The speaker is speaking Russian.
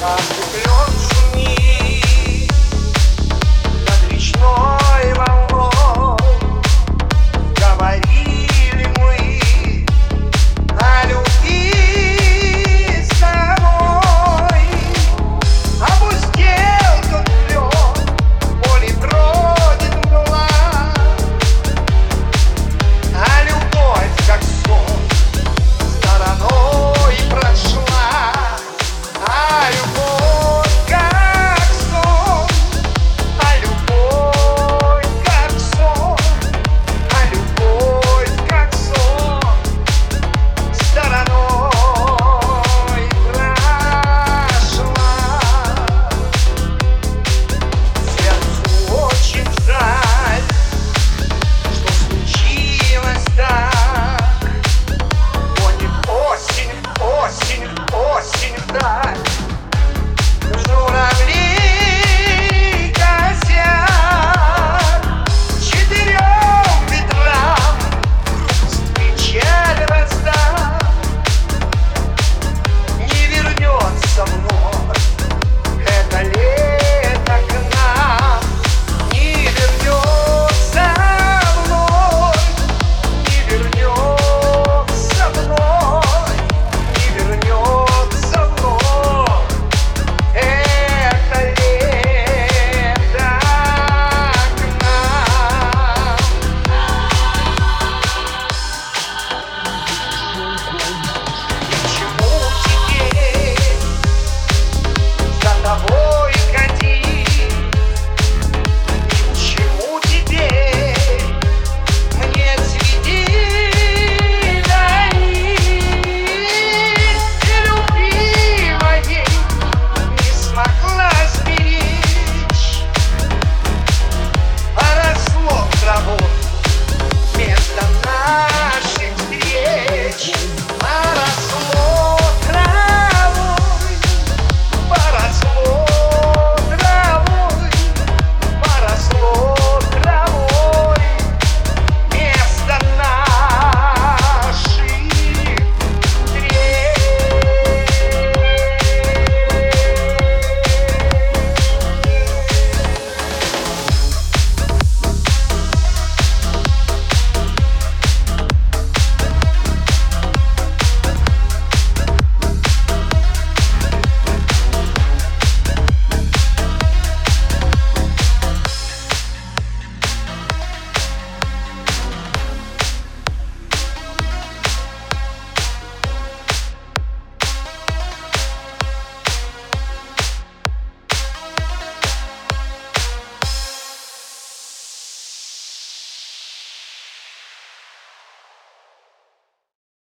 Каждый клен шумит.